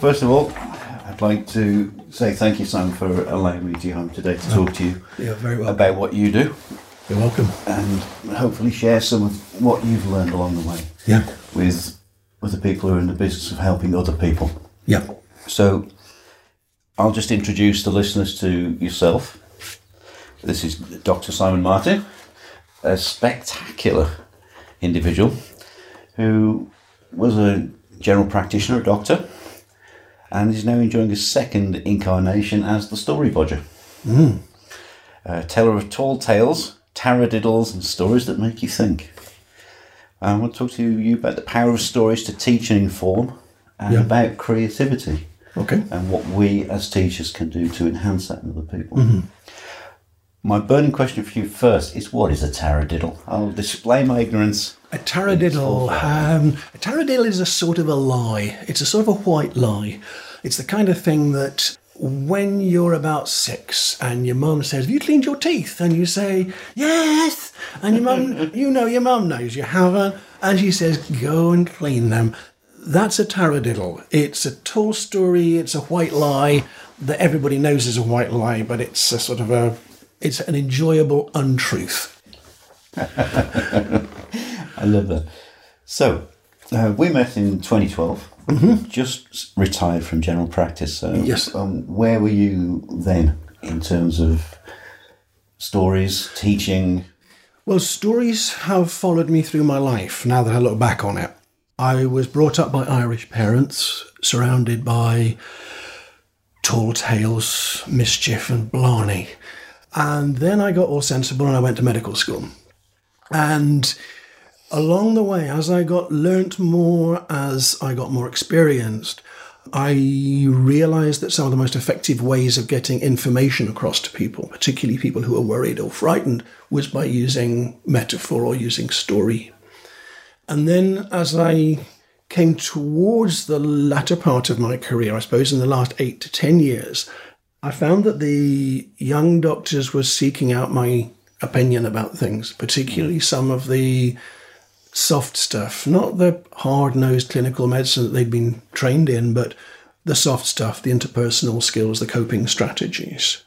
First of all, I'd like to say thank you, Sam, for allowing me to come today to talk to you You're very welcome. about what you do You're welcome. and hopefully share some of what you've learned along the way Yeah. with with the people who are in the business of helping other people. Yeah. So I'll just introduce the listeners to yourself. This is Dr. Simon Martin, a spectacular individual who was a general practitioner, a doctor, and is now enjoying his second incarnation as the story bodger. A teller of tall tales, taradiddles, and stories that make you think. I want to talk to you about the power of stories to teach and inform, and Yeah. about creativity Okay. and what we as teachers can do to enhance that in other people. Mm-hmm. My burning question for you first is what is a taradiddle? I'll display my ignorance. A taradiddle. Um, a taradiddle is a sort of a lie. It's a sort of a white lie. It's the kind of thing that when you're about six and your mum says, Have you cleaned your teeth? And you say, Yes. And your mum, you know, your mum knows you haven't. And she says, Go and clean them. That's a taradiddle. It's a tall story, it's a white lie that everybody knows is a white lie, but it's a sort of a, it's an enjoyable untruth. I love that. So, uh, we met in 2012, just retired from general practice. So, Yes. Um, where were you then in terms of stories, teaching? Well, stories have followed me through my life now that I look back on it. I was brought up by Irish parents, surrounded by tall tales, mischief, and blarney. And then I got all sensible and I went to medical school. And along the way, as I got learnt more, as I got more experienced, I realized that some of the most effective ways of getting information across to people, particularly people who are worried or frightened, was by using metaphor or using story. And then as I came towards the latter part of my career, I suppose in the last eight to 10 years, I found that the young doctors were seeking out my opinion about things, particularly some of the soft stuff, not the hard nosed clinical medicine that they'd been trained in, but the soft stuff, the interpersonal skills, the coping strategies.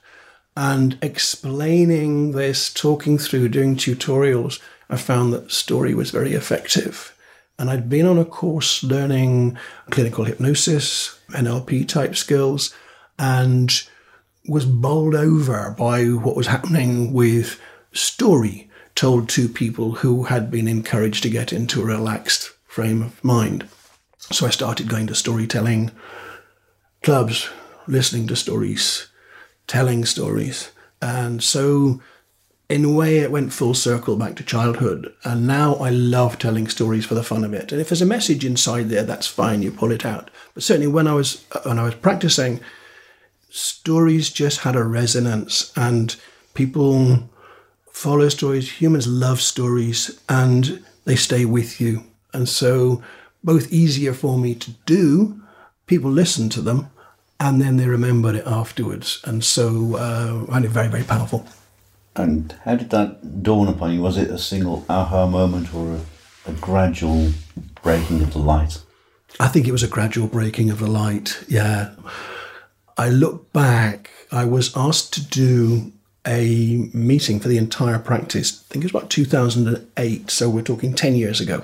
And explaining this, talking through, doing tutorials, I found that story was very effective. And I'd been on a course learning clinical hypnosis, NLP type skills, and was bowled over by what was happening with story told to people who had been encouraged to get into a relaxed frame of mind. So I started going to storytelling clubs, listening to stories, telling stories. And so, in a way, it went full circle back to childhood. And now I love telling stories for the fun of it. And if there's a message inside there, that's fine, you pull it out. But certainly when I was, when I was practicing, stories just had a resonance and people follow stories. Humans love stories and they stay with you. And so, both easier for me to do, people listen to them, and then they remember it afterwards. And so, uh, I find it very, very powerful. And how did that dawn upon you? Was it a single aha moment or a, a gradual breaking of the light? I think it was a gradual breaking of the light. Yeah. I look back, I was asked to do a meeting for the entire practice. I think it was about 2008, so we're talking 10 years ago,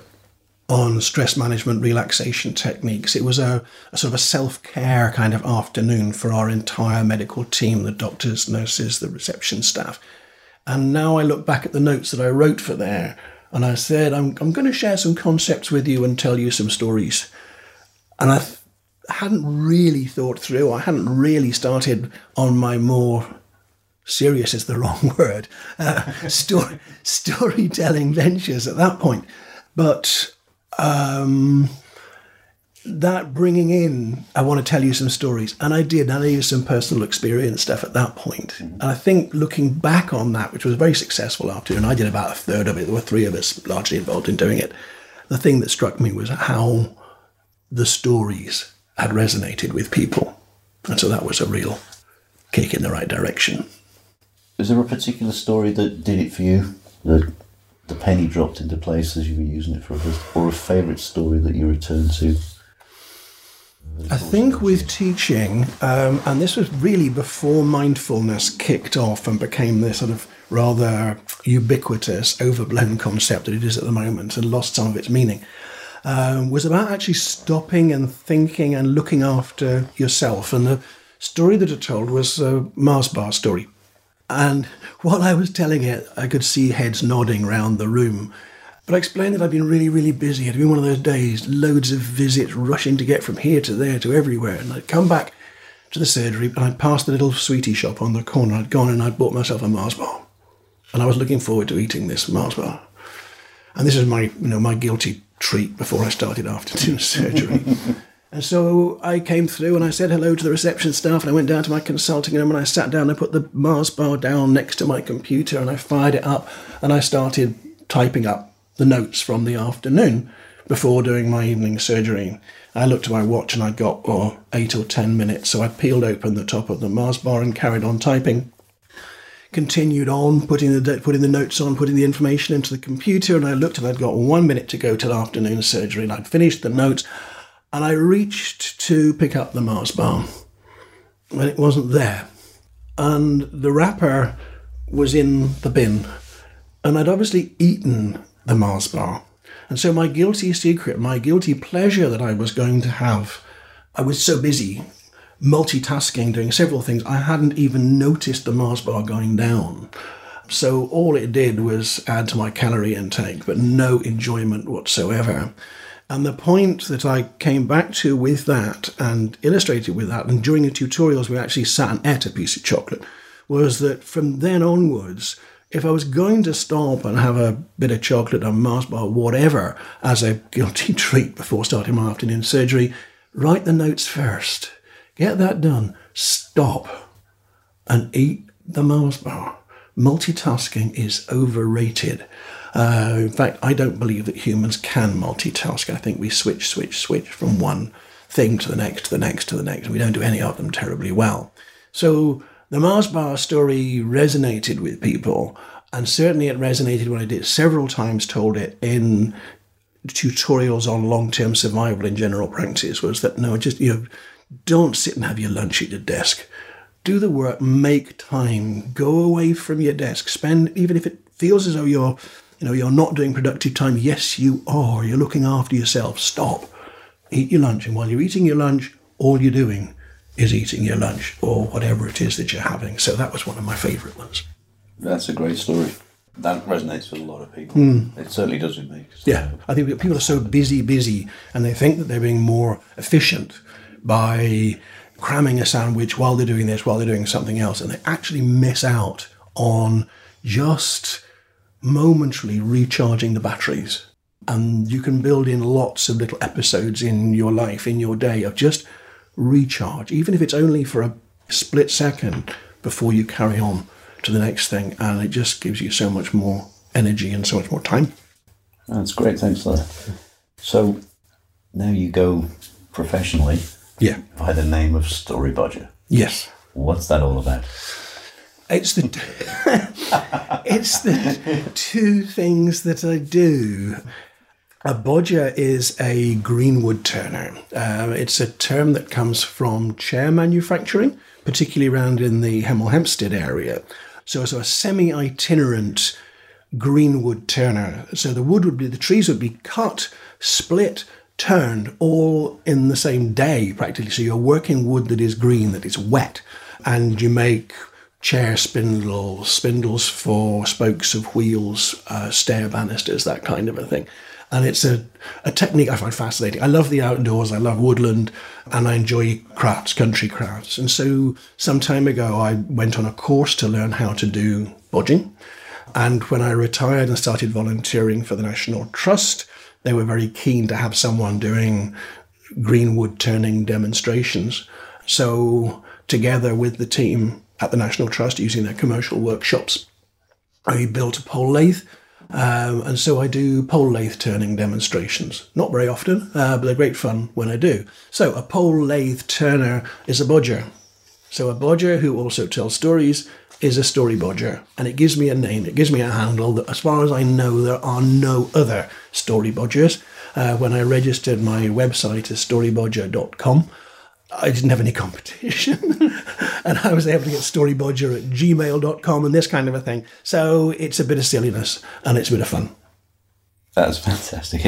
on stress management relaxation techniques. It was a, a sort of a self care kind of afternoon for our entire medical team the doctors, nurses, the reception staff. And now I look back at the notes that I wrote for there, and I said, I'm, I'm going to share some concepts with you and tell you some stories. And I th- hadn't really thought through, I hadn't really started on my more serious is the wrong word, uh, story, storytelling ventures at that point. But um, that bringing in, I want to tell you some stories. And I did. And I used some personal experience stuff at that point. And I think looking back on that, which was very successful after, and I did about a third of it, there were three of us largely involved in doing it. The thing that struck me was how the stories had resonated with people. And so that was a real kick in the right direction. Is there a particular story that did it for you? That the penny dropped into place as you were using it for others? Or a favourite story that you return to? I think with teaching, um, and this was really before mindfulness kicked off and became this sort of rather ubiquitous, overblown concept that it is at the moment and lost some of its meaning, um, was about actually stopping and thinking and looking after yourself. And the story that I told was a Mars bar story. And while I was telling it, I could see heads nodding round the room. But I explained that I'd been really, really busy. It had been one of those days, loads of visits, rushing to get from here to there to everywhere. And I'd come back to the surgery and I'd passed the little sweetie shop on the corner. I'd gone and I'd bought myself a Mars bar. And I was looking forward to eating this Mars bar. And this is my, you know, my guilty treat before I started afternoon surgery. And so I came through and I said hello to the reception staff and I went down to my consulting room and I sat down. I put the Mars bar down next to my computer and I fired it up and I started typing up the notes from the afternoon before doing my evening surgery. I looked at my watch and I'd got oh, eight or ten minutes, so I peeled open the top of the Mars bar and carried on typing. Continued on, putting the putting the notes on, putting the information into the computer, and I looked and I'd got one minute to go till afternoon surgery, and I'd finished the notes, and I reached to pick up the Mars bar, and it wasn't there, and the wrapper was in the bin, and I'd obviously eaten the Mars bar. And so my guilty secret, my guilty pleasure that I was going to have, I was so busy multitasking, doing several things, I hadn't even noticed the Mars bar going down. So all it did was add to my calorie intake, but no enjoyment whatsoever. And the point that I came back to with that and illustrated with that, and during the tutorials we actually sat and ate a piece of chocolate, was that from then onwards, if I was going to stop and have a bit of chocolate or Mars bar, whatever, as a guilty treat before starting my afternoon surgery, write the notes first. Get that done. Stop and eat the Mars bar. Multitasking is overrated. Uh, in fact, I don't believe that humans can multitask. I think we switch, switch, switch from one thing to the next, to the next, to the next. We don't do any of them terribly well. So the Mars bar story resonated with people, and certainly it resonated when I did several times told it in tutorials on long-term survival in general practice was that no just you know don't sit and have your lunch at your desk do the work make time go away from your desk spend even if it feels as though you're you know you're not doing productive time yes you are you're looking after yourself stop eat your lunch and while you're eating your lunch all you're doing is eating your lunch or whatever it is that you're having. So that was one of my favourite ones. That's a great story. That resonates with a lot of people. Mm. It certainly does with me. Yeah, I think people are so busy, busy, and they think that they're being more efficient by cramming a sandwich while they're doing this, while they're doing something else, and they actually miss out on just momentarily recharging the batteries. And you can build in lots of little episodes in your life, in your day, of just recharge, even if it's only for a split second before you carry on to the next thing. And it just gives you so much more energy and so much more time. That's great. Thanks for that. So now you go professionally. Yeah. By the name of Story Bodger. Yes. What's that all about? It's the it's the two things that I do. A bodger is a greenwood turner. Uh, it's a term that comes from chair manufacturing, particularly around in the Hemel Hempstead area. So, so a semi-itinerant greenwood turner. So the wood would be, the trees would be cut, split, turned all in the same day practically. So you're working wood that is green, that is wet, and you make chair spindles, spindles for spokes of wheels, uh, stair banisters, that kind of a thing and it's a, a technique I find fascinating. I love the outdoors, I love woodland, and I enjoy crafts, country crafts. And so, some time ago, I went on a course to learn how to do bodging. And when I retired and started volunteering for the National Trust, they were very keen to have someone doing greenwood turning demonstrations. So, together with the team at the National Trust using their commercial workshops, I built a pole lathe. Um, and so I do pole lathe turning demonstrations. Not very often, uh, but they're great fun when I do. So a pole lathe turner is a bodger. So a bodger who also tells stories is a story bodger, and it gives me a name, it gives me a handle that, as far as I know, there are no other story bodgers. Uh, when I registered my website as storybodger.com, I didn't have any competition. and I was able to get storybodger at gmail.com and this kind of a thing. So it's a bit of silliness and it's a bit of fun. That's fantastic.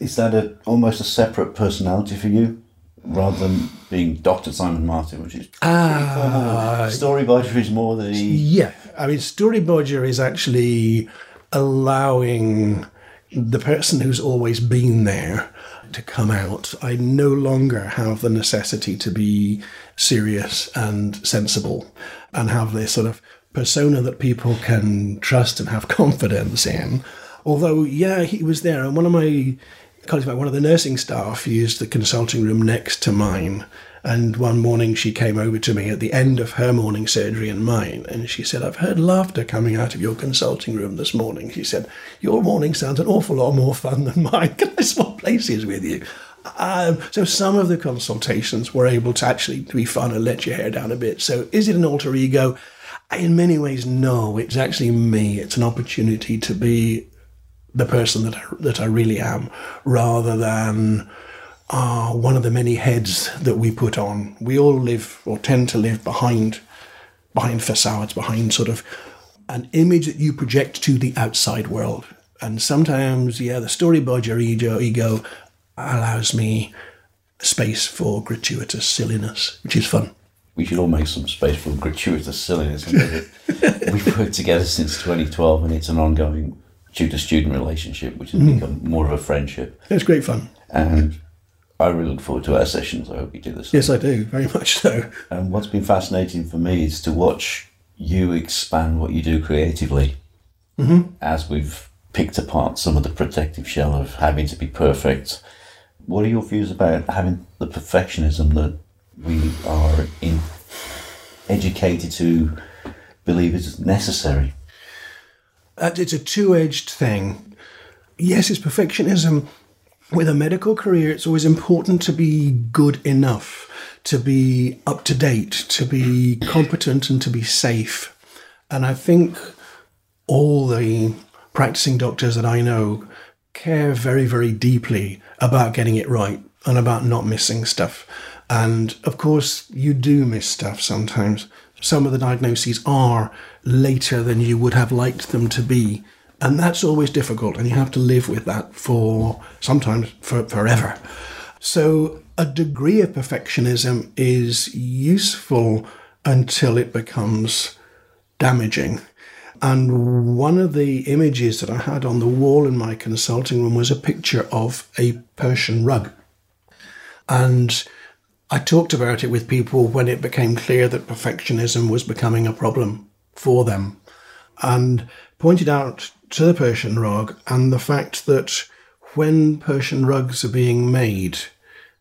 Is that a, almost a separate personality for you? Rather than being Dr. Simon Martin, which is ah, Storybodger is more the yeah. I mean, Storybodger is actually allowing the person who's always been there to come out. I no longer have the necessity to be serious and sensible and have this sort of persona that people can trust and have confidence in. Although, yeah, he was there. And one of my colleagues, one of the nursing staff, used the consulting room next to mine and one morning she came over to me at the end of her morning surgery and mine, and she said, I've heard laughter coming out of your consulting room this morning. She said, Your morning sounds an awful lot more fun than mine. Can I swap places with you? Um, so some of the consultations were able to actually be fun and let your hair down a bit. So is it an alter ego? In many ways, no. It's actually me. It's an opportunity to be the person that I, that I really am, rather than are one of the many heads that we put on. We all live or tend to live behind behind facades, behind sort of an image that you project to the outside world. And sometimes, yeah, the Storybodger ego, ego allows me space for gratuitous silliness, which is fun. We should all make some space for gratuitous silliness. We've worked together since 2012 and it's an ongoing tutor student relationship, which has mm. become more of a friendship. It's great fun. And I really look forward to our sessions. I hope you do this. Yes, I do, very much so. And what's been fascinating for me is to watch you expand what you do creatively mm-hmm. as we've picked apart some of the protective shell of having to be perfect. What are your views about having the perfectionism that we are in, educated to believe is necessary? Uh, it's a two edged thing. Yes, it's perfectionism with a medical career, it's always important to be good enough, to be up to date, to be competent, and to be safe. And I think all the practicing doctors that I know care very, very deeply about getting it right and about not missing stuff. And of course, you do miss stuff sometimes. Some of the diagnoses are later than you would have liked them to be. And that's always difficult, and you have to live with that for sometimes for forever. So, a degree of perfectionism is useful until it becomes damaging. And one of the images that I had on the wall in my consulting room was a picture of a Persian rug. And I talked about it with people when it became clear that perfectionism was becoming a problem for them. And pointed out to the Persian rug and the fact that when Persian rugs are being made,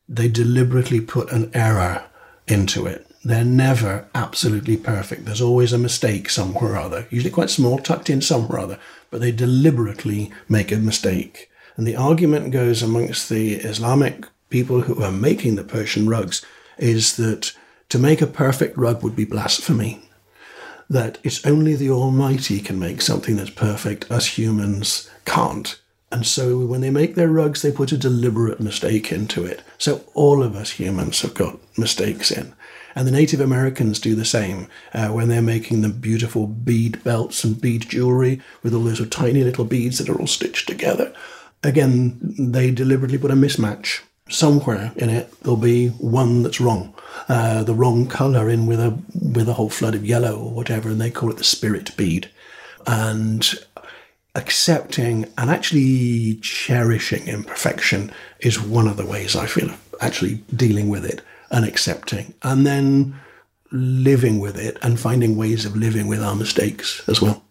they deliberately put an error into it. They're never absolutely perfect. There's always a mistake somewhere or other, usually quite small, tucked in somewhere or other, but they deliberately make a mistake. And the argument goes amongst the Islamic people who are making the Persian rugs is that to make a perfect rug would be blasphemy that it's only the Almighty can make something that's perfect, us humans can't. And so when they make their rugs, they put a deliberate mistake into it. So all of us humans have got mistakes in. And the Native Americans do the same uh, when they're making the beautiful bead belts and bead jewelry with all those tiny little beads that are all stitched together. Again, they deliberately put a mismatch somewhere in it there'll be one that's wrong, uh, the wrong color in with a with a whole flood of yellow or whatever, and they call it the spirit bead. And accepting and actually cherishing imperfection is one of the ways I feel actually dealing with it and accepting, and then living with it and finding ways of living with our mistakes as well.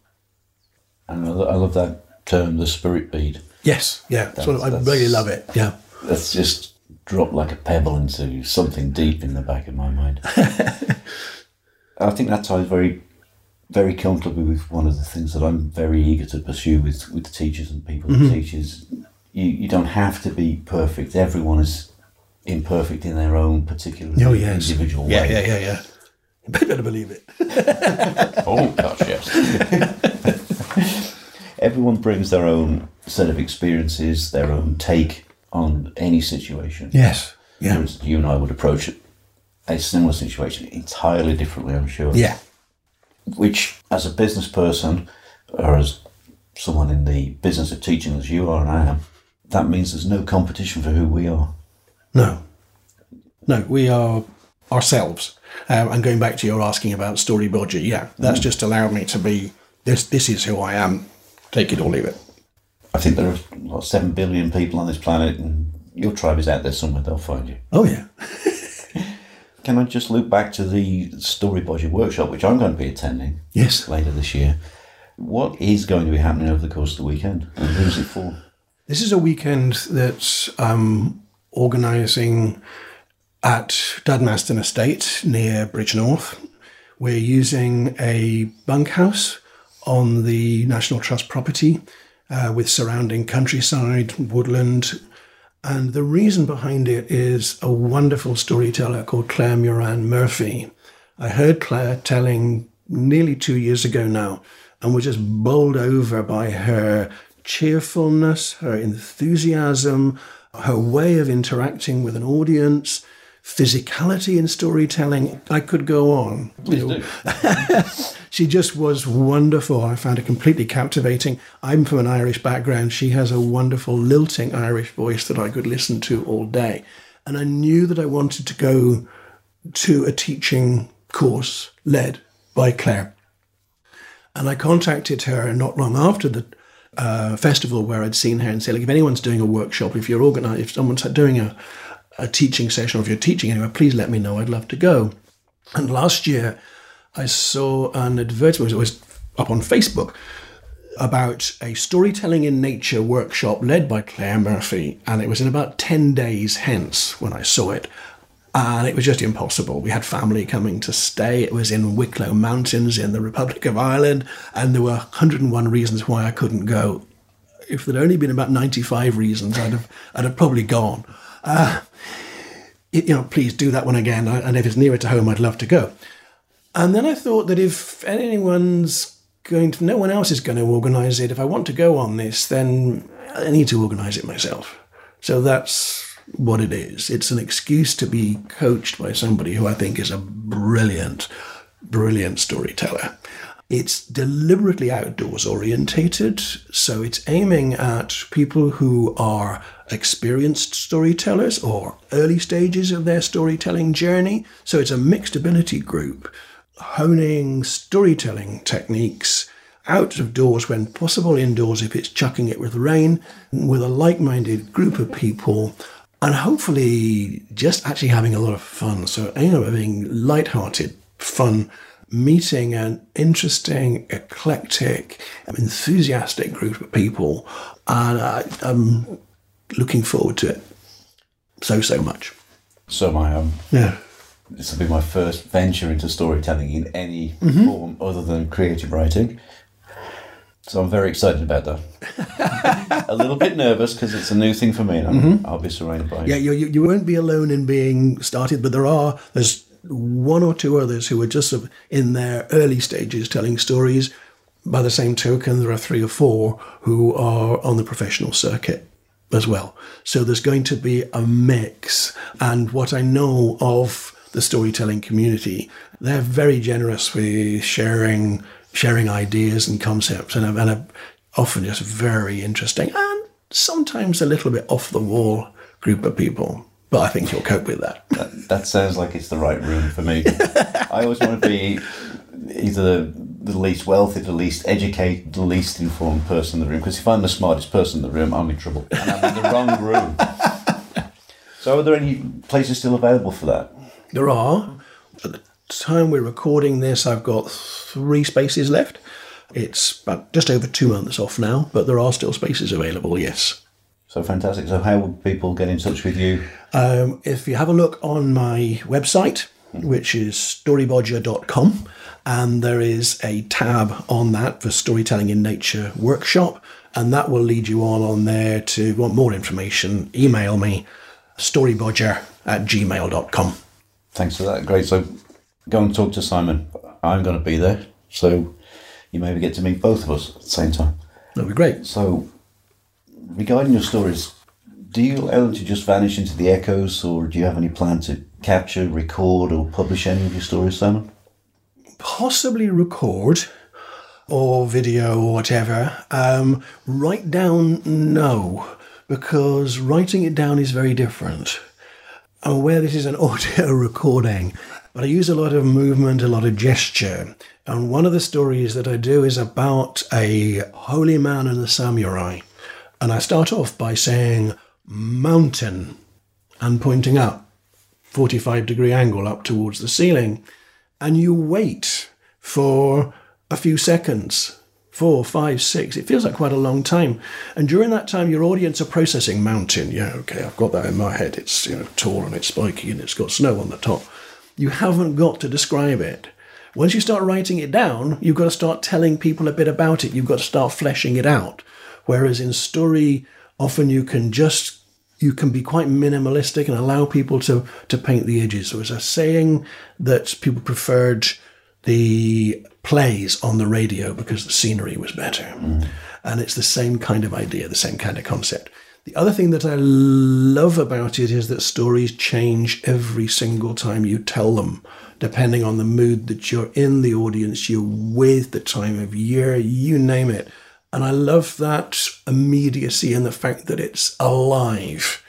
And I love that term, the spirit bead. Yes, yeah, that's, I really love it. Yeah that's just dropped like a pebble into something deep in the back of my mind. I think that ties very, very comfortably with one of the things that I'm very eager to pursue with, with teachers and people Mm-hmm. who teachers. You, you don't have to be perfect. Everyone is imperfect in their own particular Oh, yes. individual Yeah, way. yeah, yeah, yeah. You better believe it. Oh gosh, yes. Everyone brings their own set of experiences, their own take on any situation. Yes. Yeah. Whereas you and I would approach it a similar situation entirely differently, I'm sure. Yeah. Which, as a business person, or as someone in the business of teaching as you are and I am, that means there's no competition for who we are. No. No, we are ourselves. Um, and going back to your asking about story bodger, yeah, that's just allowed me to be this. This is who I am. Take it or leave it. I think there are what, seven billion people on this planet, and your tribe is out there somewhere. They'll find you. Oh yeah. Can I just loop back to the story bodger workshop, which I'm going to be attending Yes. later this year? What is going to be happening over the course of the weekend, and who's it for? This is a weekend that I'm um, organising at Dudmaston Estate near Bridgnorth. We're using a bunkhouse on the National Trust property uh, with surrounding countryside, woodland. And the reason behind it is a wonderful storyteller called Claire Muran Murphy. I heard Claire telling nearly two years ago now and was just bowled over by her cheerfulness, her enthusiasm, her way of interacting with an audience, physicality in storytelling. I could go on. Please do. She just was wonderful. I found her completely captivating. I'm from an Irish background. She has a wonderful lilting Irish voice that I could listen to all day. And I knew that I wanted to go to a teaching course led by Claire. And I contacted her not long after the uh, festival where I'd seen her and said, like, if anyone's doing a workshop, if you're organized, if someone's doing a, a teaching session, or if you're teaching anywhere, please let me know. I'd love to go. And last year, I saw an advertisement, it was up on Facebook, about a storytelling in nature workshop led by Claire Murphy. And it was in about 10 days hence when I saw it. And it was just impossible. We had family coming to stay. It was in Wicklow Mountains in the Republic of Ireland. And there were 101 reasons why I couldn't go. If there'd only been about 95 reasons, I'd have, I'd have probably gone. Uh, you know, please do that one again. And if it's nearer to home, I'd love to go. And then I thought that if anyone's going to, no one else is going to organise it. If I want to go on this, then I need to organise it myself. So that's what it is. It's an excuse to be coached by somebody who I think is a brilliant, brilliant storyteller. It's deliberately outdoors orientated, so it's aiming at people who are experienced storytellers or early stages of their storytelling journey. So it's a mixed ability group honing storytelling techniques out of doors when possible, indoors if it's chucking it with rain, with a like minded group of people, and hopefully just actually having a lot of fun. So, you know, being light-hearted, fun, meeting an interesting, eclectic, enthusiastic group of people. And I, I'm looking forward to it so, so much. So my um, Yeah. this will be my first venture into storytelling in any Mm-hmm. form other than creative writing. So I'm very excited about that. a little bit nervous because it's a new thing for me, and I'm, I'll be surrounded by Mm-hmm. Yeah, you, you won't be alone in being started, but there are there's one or two others who are just in their early stages telling stories. By the same token, there are three or four who are on the professional circuit as well. So there's going to be a mix. And what I know of the storytelling community, they're very generous with sharing sharing ideas and concepts, and, and are often just very interesting and sometimes a little bit off the wall group of people. But I think you'll cope with that. That, that sounds like it's the right room for me. I always want to be either the least wealthy, the least educated, the least informed person in the room. Because if I'm the smartest person in the room, I'm in trouble. And I'm in the wrong room. So, are there any places still available for that? There are. At the time we're recording this, I've got three spaces left. It's about just over two months off now, but there are still spaces available, yes. So fantastic. So how would people get in touch with you? Um, if you have a look on my website, which is storybodger.com, and there is a tab on that for Storytelling in Nature workshop, and that will lead you all on there to want more information. Email me, storybodger at gmail.com. Thanks for that. Great. So go and talk to Simon. I'm going to be there. So you maybe get to meet both of us at the same time. That'd be great. So regarding your stories, do you them to just vanish into the echoes or do you have any plan to capture, record, or publish any of your stories, Simon? Possibly record or video or whatever. Um, write down, no, because writing it down is very different. I'm aware this is an audio recording, but I use a lot of movement, a lot of gesture. And one of the stories that I do is about a holy man and a samurai. And I start off by saying mountain and pointing up, 45 degree angle up towards the ceiling. And you wait for a few seconds four, five, six. It feels like quite a long time. And during that time, your audience are processing mountain. Yeah, okay, I've got that in my head. It's you know tall and it's spiky and it's got snow on the top. You haven't got to describe it. Once you start writing it down, you've got to start telling people a bit about it. You've got to start fleshing it out. Whereas in story, often you can just you can be quite minimalistic and allow people to to paint the edges. There was a saying that people preferred the plays on the radio because the scenery was better. Mm. And it's the same kind of idea, the same kind of concept. The other thing that I love about it is that stories change every single time you tell them, depending on the mood that you're in, the audience you're with, the time of year, you name it. And I love that immediacy and the fact that it's alive.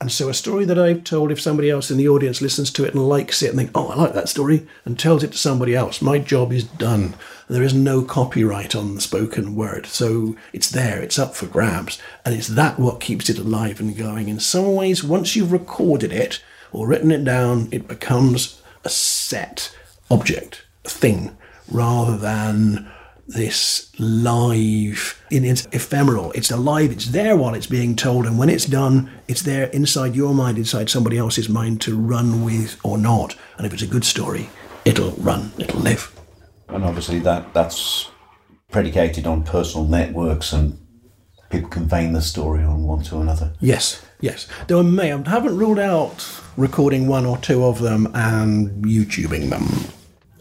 And so, a story that I've told, if somebody else in the audience listens to it and likes it and think, oh, I like that story, and tells it to somebody else, my job is done. There is no copyright on the spoken word. So, it's there, it's up for grabs. And it's that what keeps it alive and going. In some ways, once you've recorded it or written it down, it becomes a set object, a thing, rather than this live in its ephemeral. It's alive, it's there while it's being told, and when it's done, it's there inside your mind, inside somebody else's mind to run with or not. And if it's a good story, it'll run, it'll live. And obviously that that's predicated on personal networks and people conveying the story on one to another. Yes, yes. Though I may I haven't ruled out recording one or two of them and YouTubing them.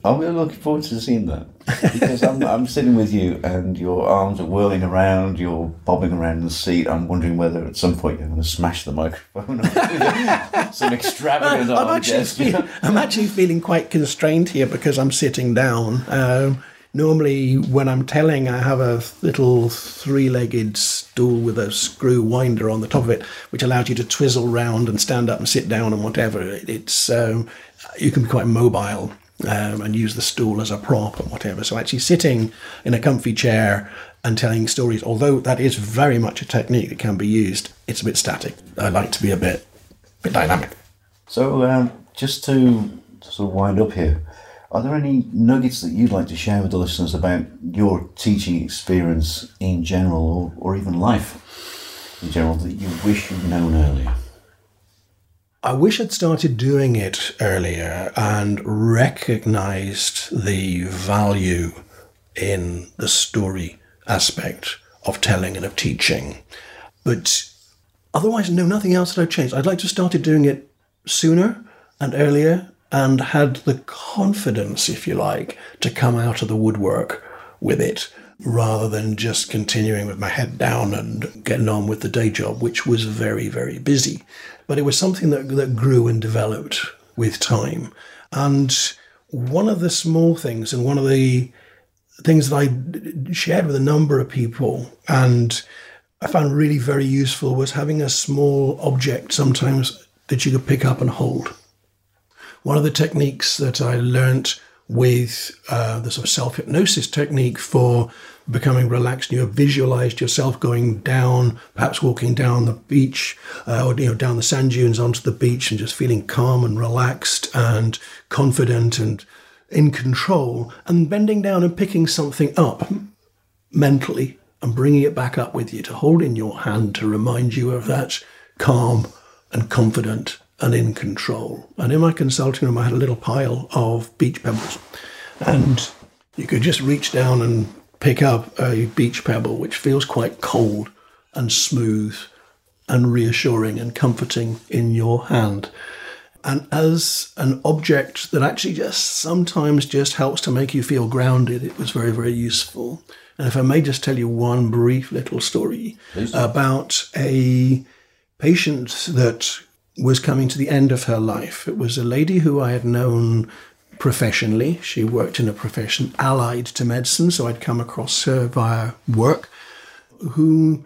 I'm really looking forward to seeing that because I'm, I'm sitting with you and your arms are whirling around, you're bobbing around in the seat. I'm wondering whether at some point you're going to smash the microphone some extravagant I'm arm actually, feel, I'm actually feeling quite constrained here because I'm sitting down. Um, normally, when I'm telling, I have a little three legged stool with a screw winder on the top of it, which allows you to twizzle round and stand up and sit down and whatever. It's um, You can be quite mobile. Um, and use the stool as a prop and whatever. So actually sitting in a comfy chair and telling stories, although that is very much a technique that can be used, it's a bit static. I like to be a bit, bit dynamic. So, um, just to sort of wind up here, are there any nuggets that you'd like to share with the listeners about your teaching experience in general, or, or even life in general, that you wish you'd known earlier? I wish I'd started doing it earlier and recognized the value in the story aspect of telling and of teaching. But otherwise, no, nothing else that I've changed. I'd like to have started doing it sooner and earlier and had the confidence, if you like, to come out of the woodwork with it rather than just continuing with my head down and getting on with the day job, which was very, very busy. But it was something that, that grew and developed with time. And one of the small things and one of the things that I shared with a number of people and I found really very useful was having a small object sometimes that you could pick up and hold. One of the techniques that I learnt with uh, the sort of self hypnosis technique for becoming relaxed. You have visualized yourself going down, perhaps walking down the beach uh, or you know down the sand dunes onto the beach and just feeling calm and relaxed and confident and in control, and bending down and picking something up mentally and bringing it back up with you to hold in your hand to remind you of that calm and confident and in control. And in my consulting room, I had a little pile of beach pebbles. And you could just reach down and pick up a beach pebble, which feels quite cold and smooth and reassuring and comforting in your hand. And as an object that actually just sometimes just helps to make you feel grounded, it was very, very useful. And if I may just tell you one brief little story about a patient that was coming to the end of her life. It was a lady who I had known professionally. She worked in a profession allied to medicine, so I'd come across her via work, who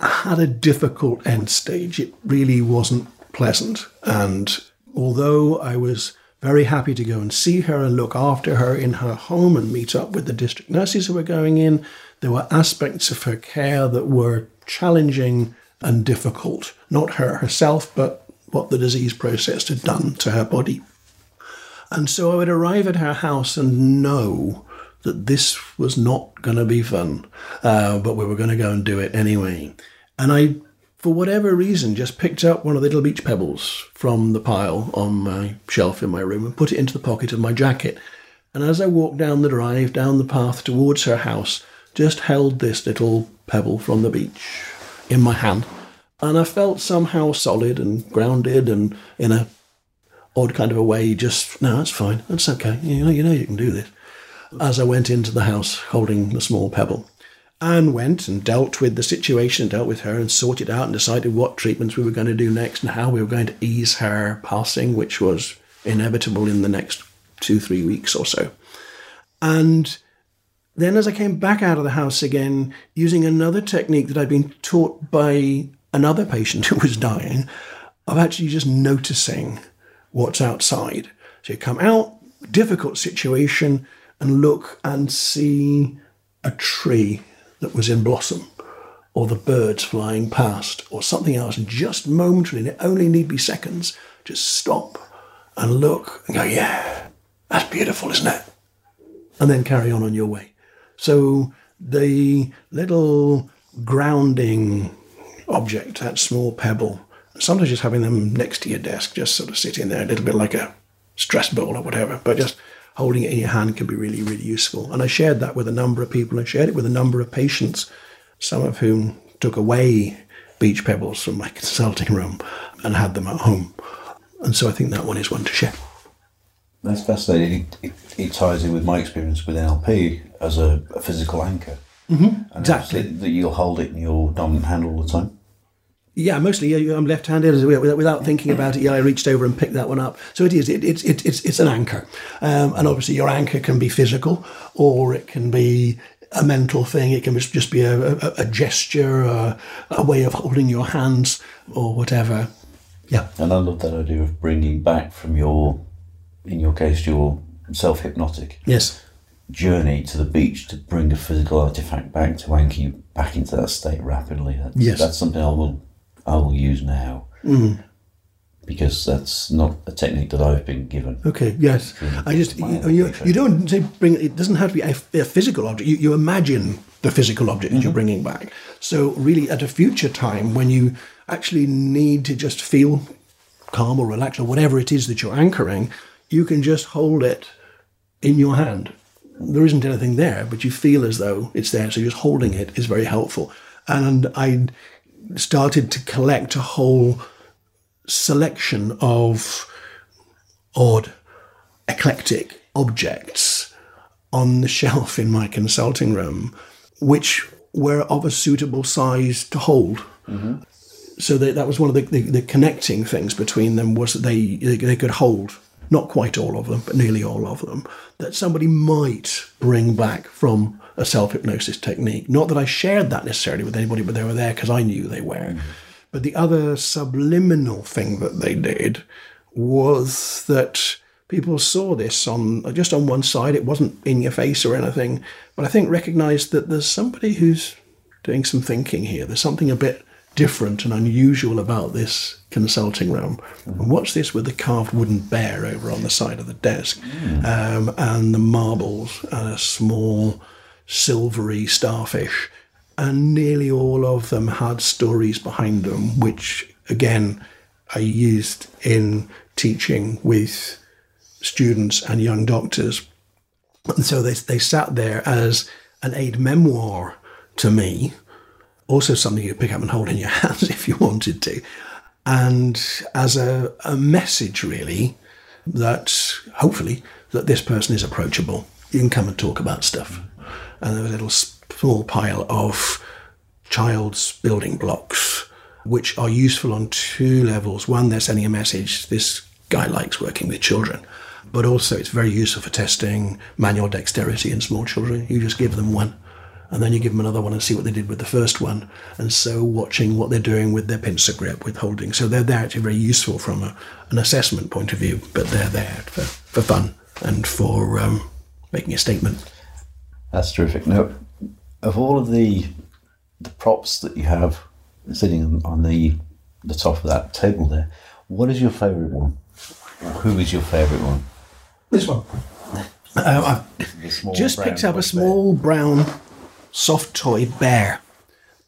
had a difficult end stage. It really wasn't pleasant. And although I was very happy to go and see her and look after her in her home and meet up with the district nurses who were going in, there were aspects of her care that were challenging and difficult. Not her herself, but what the disease process had done to her body. And so I would arrive at her house and know that this was not going to be fun, uh, but we were going to go and do it anyway. And I, for whatever reason, just picked up one of the little beach pebbles from the pile on my shelf in my room and put it into the pocket of my jacket. And as I walked down the drive, down the path towards her house, just held this little pebble from the beach in my hand. And I felt somehow solid and grounded and in a odd kind of a way, just, no, that's fine. That's okay. You know, you know you can do this. As I went into the house holding the small pebble and went and dealt with the situation, dealt with her and sorted out and decided what treatments we were going to do next and how we were going to ease her passing, which was inevitable in the next two, three weeks or so. And then as I came back out of the house again, using another technique that I'd been taught by another patient who was dying, of actually just noticing what's outside. So you come out, difficult situation, and look and see a tree that was in blossom, or the birds flying past, or something else, just momentarily, and it only need be seconds, just stop and look and go, yeah, that's beautiful, isn't it? And then carry on on your way. So the little grounding object, that small pebble, sometimes just having them next to your desk, just sort of sitting there, a little bit like a stress ball or whatever, but just holding it in your hand can be really, really useful. And I shared that with a number of people. I shared it with a number of patients, some of whom took away beach pebbles from my consulting room and had them at home. And so I think that one is one to share. That's fascinating. It, it, it ties in with my experience with NLP as a, a physical anchor. Mm-hmm, exactly. That you'll hold it in your dominant hand all the time. Yeah, mostly. Yeah, I'm left-handed. Without, without thinking about it, yeah, I reached over and picked that one up. So it is. It, it, it, it's it's an anchor, um, and obviously your anchor can be physical, or it can be a mental thing. It can just be a, a, a gesture, a, a way of holding your hands, or whatever. Yeah. And I love that idea of bringing back from your, in your case, your self-hypnotic Yes. journey to the beach to bring a physical artifact back to anchor you back into that state rapidly. That's, Yes. that's something I will I will use now Mm. because that's not a technique that I've been given. Okay. Yes. I just you, you, you don't say bring. It doesn't have to be a, a physical object. You, you imagine the physical object that you're bringing back. So really, at a future time when you actually need to just feel calm or relaxed or whatever it is that you're anchoring, you can just hold it in your hand. There isn't anything there, but you feel as though it's there. So just holding it is very helpful. And I started to collect a whole selection of odd, eclectic objects on the shelf in my consulting room, which were of a suitable size to hold. Mm-hmm. So that, that was one of the, the, the connecting things between them was that they, they they could hold not quite all of them, but nearly all of them that somebody might bring back from a self hypnosis technique. Not that I shared that necessarily with anybody, but they were there because I knew they were. Mm-hmm. But the other subliminal thing that they did was that people saw this on just on one side. It wasn't in your face or anything, but I think recognized that there's somebody who's doing some thinking here. There's something a bit different and unusual about this consulting room. Mm-hmm. And what's this with the carved wooden bear over on the side of the desk, mm. um, and the marbles and a small silvery starfish? and nearly all of them had stories behind them, which again I used in teaching with students and young doctors. And so they, they sat there as an aide memoire to me, also something you pick up and hold in your hands if you wanted to, and as a, a message, really, that hopefully that this person is approachable. You can come and talk about stuff. And there was a little small pile of child's building blocks, which are useful on two levels. One, they're sending a message this guy likes working with children, but also it's very useful for testing manual dexterity in small children. You just give them one. And then you give them another one and see what they did with the first one. And so watching what they're doing with their pincer grip, with holding. So they're, they're actually very useful from a, an assessment point of view, but they're there for, for fun and for um, making a statement. That's terrific. Now, of all of the the props that you have sitting on the the top of that table there, what is your favourite one? Who is your favourite one? This one. Uh, I've just picked up a small bear. brown soft toy bear.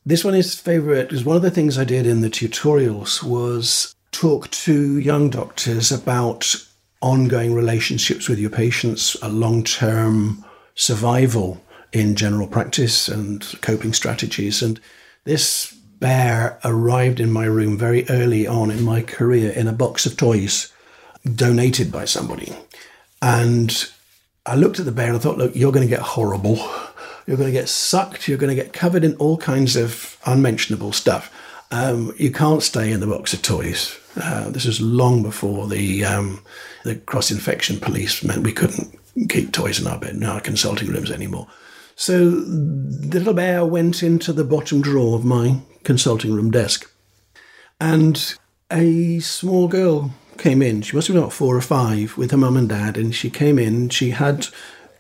This one is favourite because one of the things I did in the tutorials was talk to young doctors about ongoing relationships with your patients, a long term survival in general practice and coping strategies. And this bear arrived in my room very early on in my career in a box of toys donated by somebody. And I looked at the bear and I thought, look, you're going to get horrible. You're going to get sucked. You're going to get covered in all kinds of unmentionable stuff. Um, you can't stay in the box of toys. Uh, this was long before the um, the cross infection police meant we couldn't keep toys in our bed in our consulting rooms anymore. So the little bear went into the bottom drawer of my consulting room desk, and a small girl came in. She must have been about four or five with her mum and dad, and she came in. She had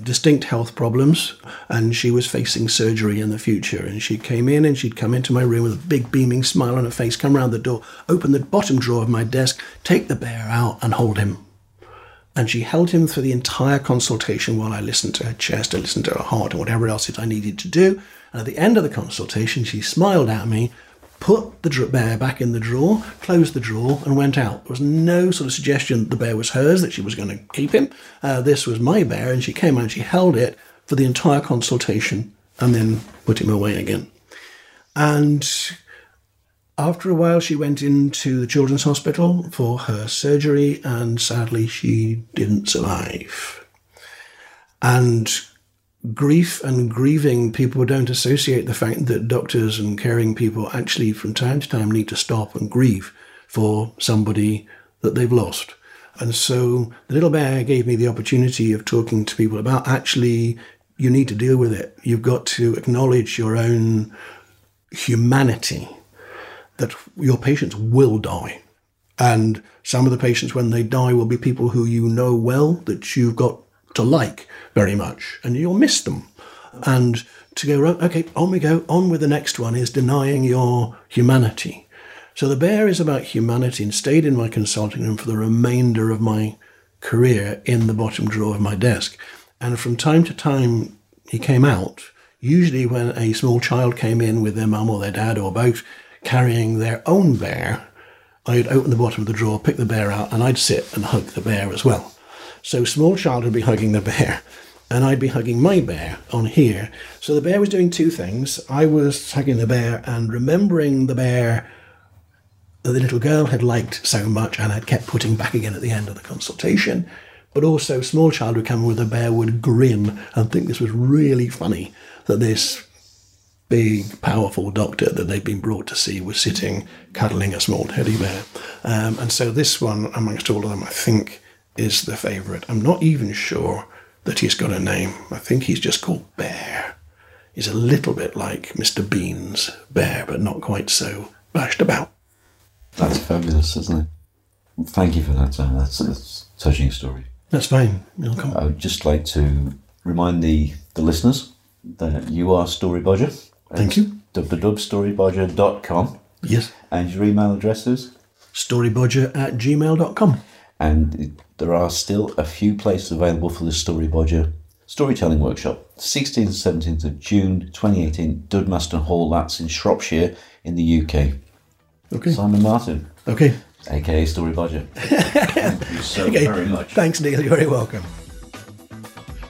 distinct health problems and she was facing surgery in the future. And she came in and she'd come into my room with a big beaming smile on her face, come round the door, open the bottom drawer of my desk, take the bear out and hold him. And she held him for the entire consultation while I listened to her chest and listened to her heart and whatever else it I needed to do. And at the end of the consultation, she smiled at me put the bear back in the drawer, closed the drawer, and went out. There was no sort of suggestion that the bear was hers, that she was going to keep him. Uh, this was my bear, and she came and she held it for the entire consultation and then put him away again. And after a while, she went into the children's hospital for her surgery, and sadly, she didn't survive. And grief and grieving, people don't associate the fact that doctors and caring people actually, from time to time, need to stop and grieve for somebody that they've lost. And so the little bear gave me the opportunity of talking to people about actually, you need to deal with it. You've got to acknowledge your own humanity, that your patients will die. And some of the patients, when they die, will be people who you know well, that you've got to like very much, and you'll miss them. And to go, okay, on we go, on with the next one is denying your humanity. So the bear is about humanity and stayed in my consulting room for the remainder of my career in the bottom drawer of my desk. And from time to time, he came out, usually when a small child came in with their mum or their dad or both carrying their own bear. I'd open the bottom of the drawer, pick the bear out, and I'd sit and hug the bear as well. So small child would be hugging the bear, and I'd be hugging my bear on here. So the bear was doing two things. I was hugging the bear and remembering the bear that the little girl had liked so much and had kept putting back again at the end of the consultation. But also, small child would come with a bear would grin and think this was really funny that this big, powerful doctor that they'd been brought to see was sitting cuddling a small teddy bear. Um, and so this one, amongst all of them, I think is the favourite. I'm not even sure that he's got a name. I think he's just called Bear. He's a little bit like Mr. Bean's Bear, but not quite so bashed about. That's fabulous, isn't it? Thank you for that, Sam. That's, that's a touching story. That's fine. I would just like to remind the, the listeners that you are Story Bodger. Thank you. www.storybodger.com. Yes. And your email address is? Storybodger at gmail.com and there are still a few places available for the Story Bodger storytelling workshop, 16th and 17th of June 2018, Dudmaston Hall. That's in Shropshire in the UK. Okay. Simon Martin, Okay. aka Story Badger. Thank you so Okay. very much. Thanks, Neil. You're very welcome.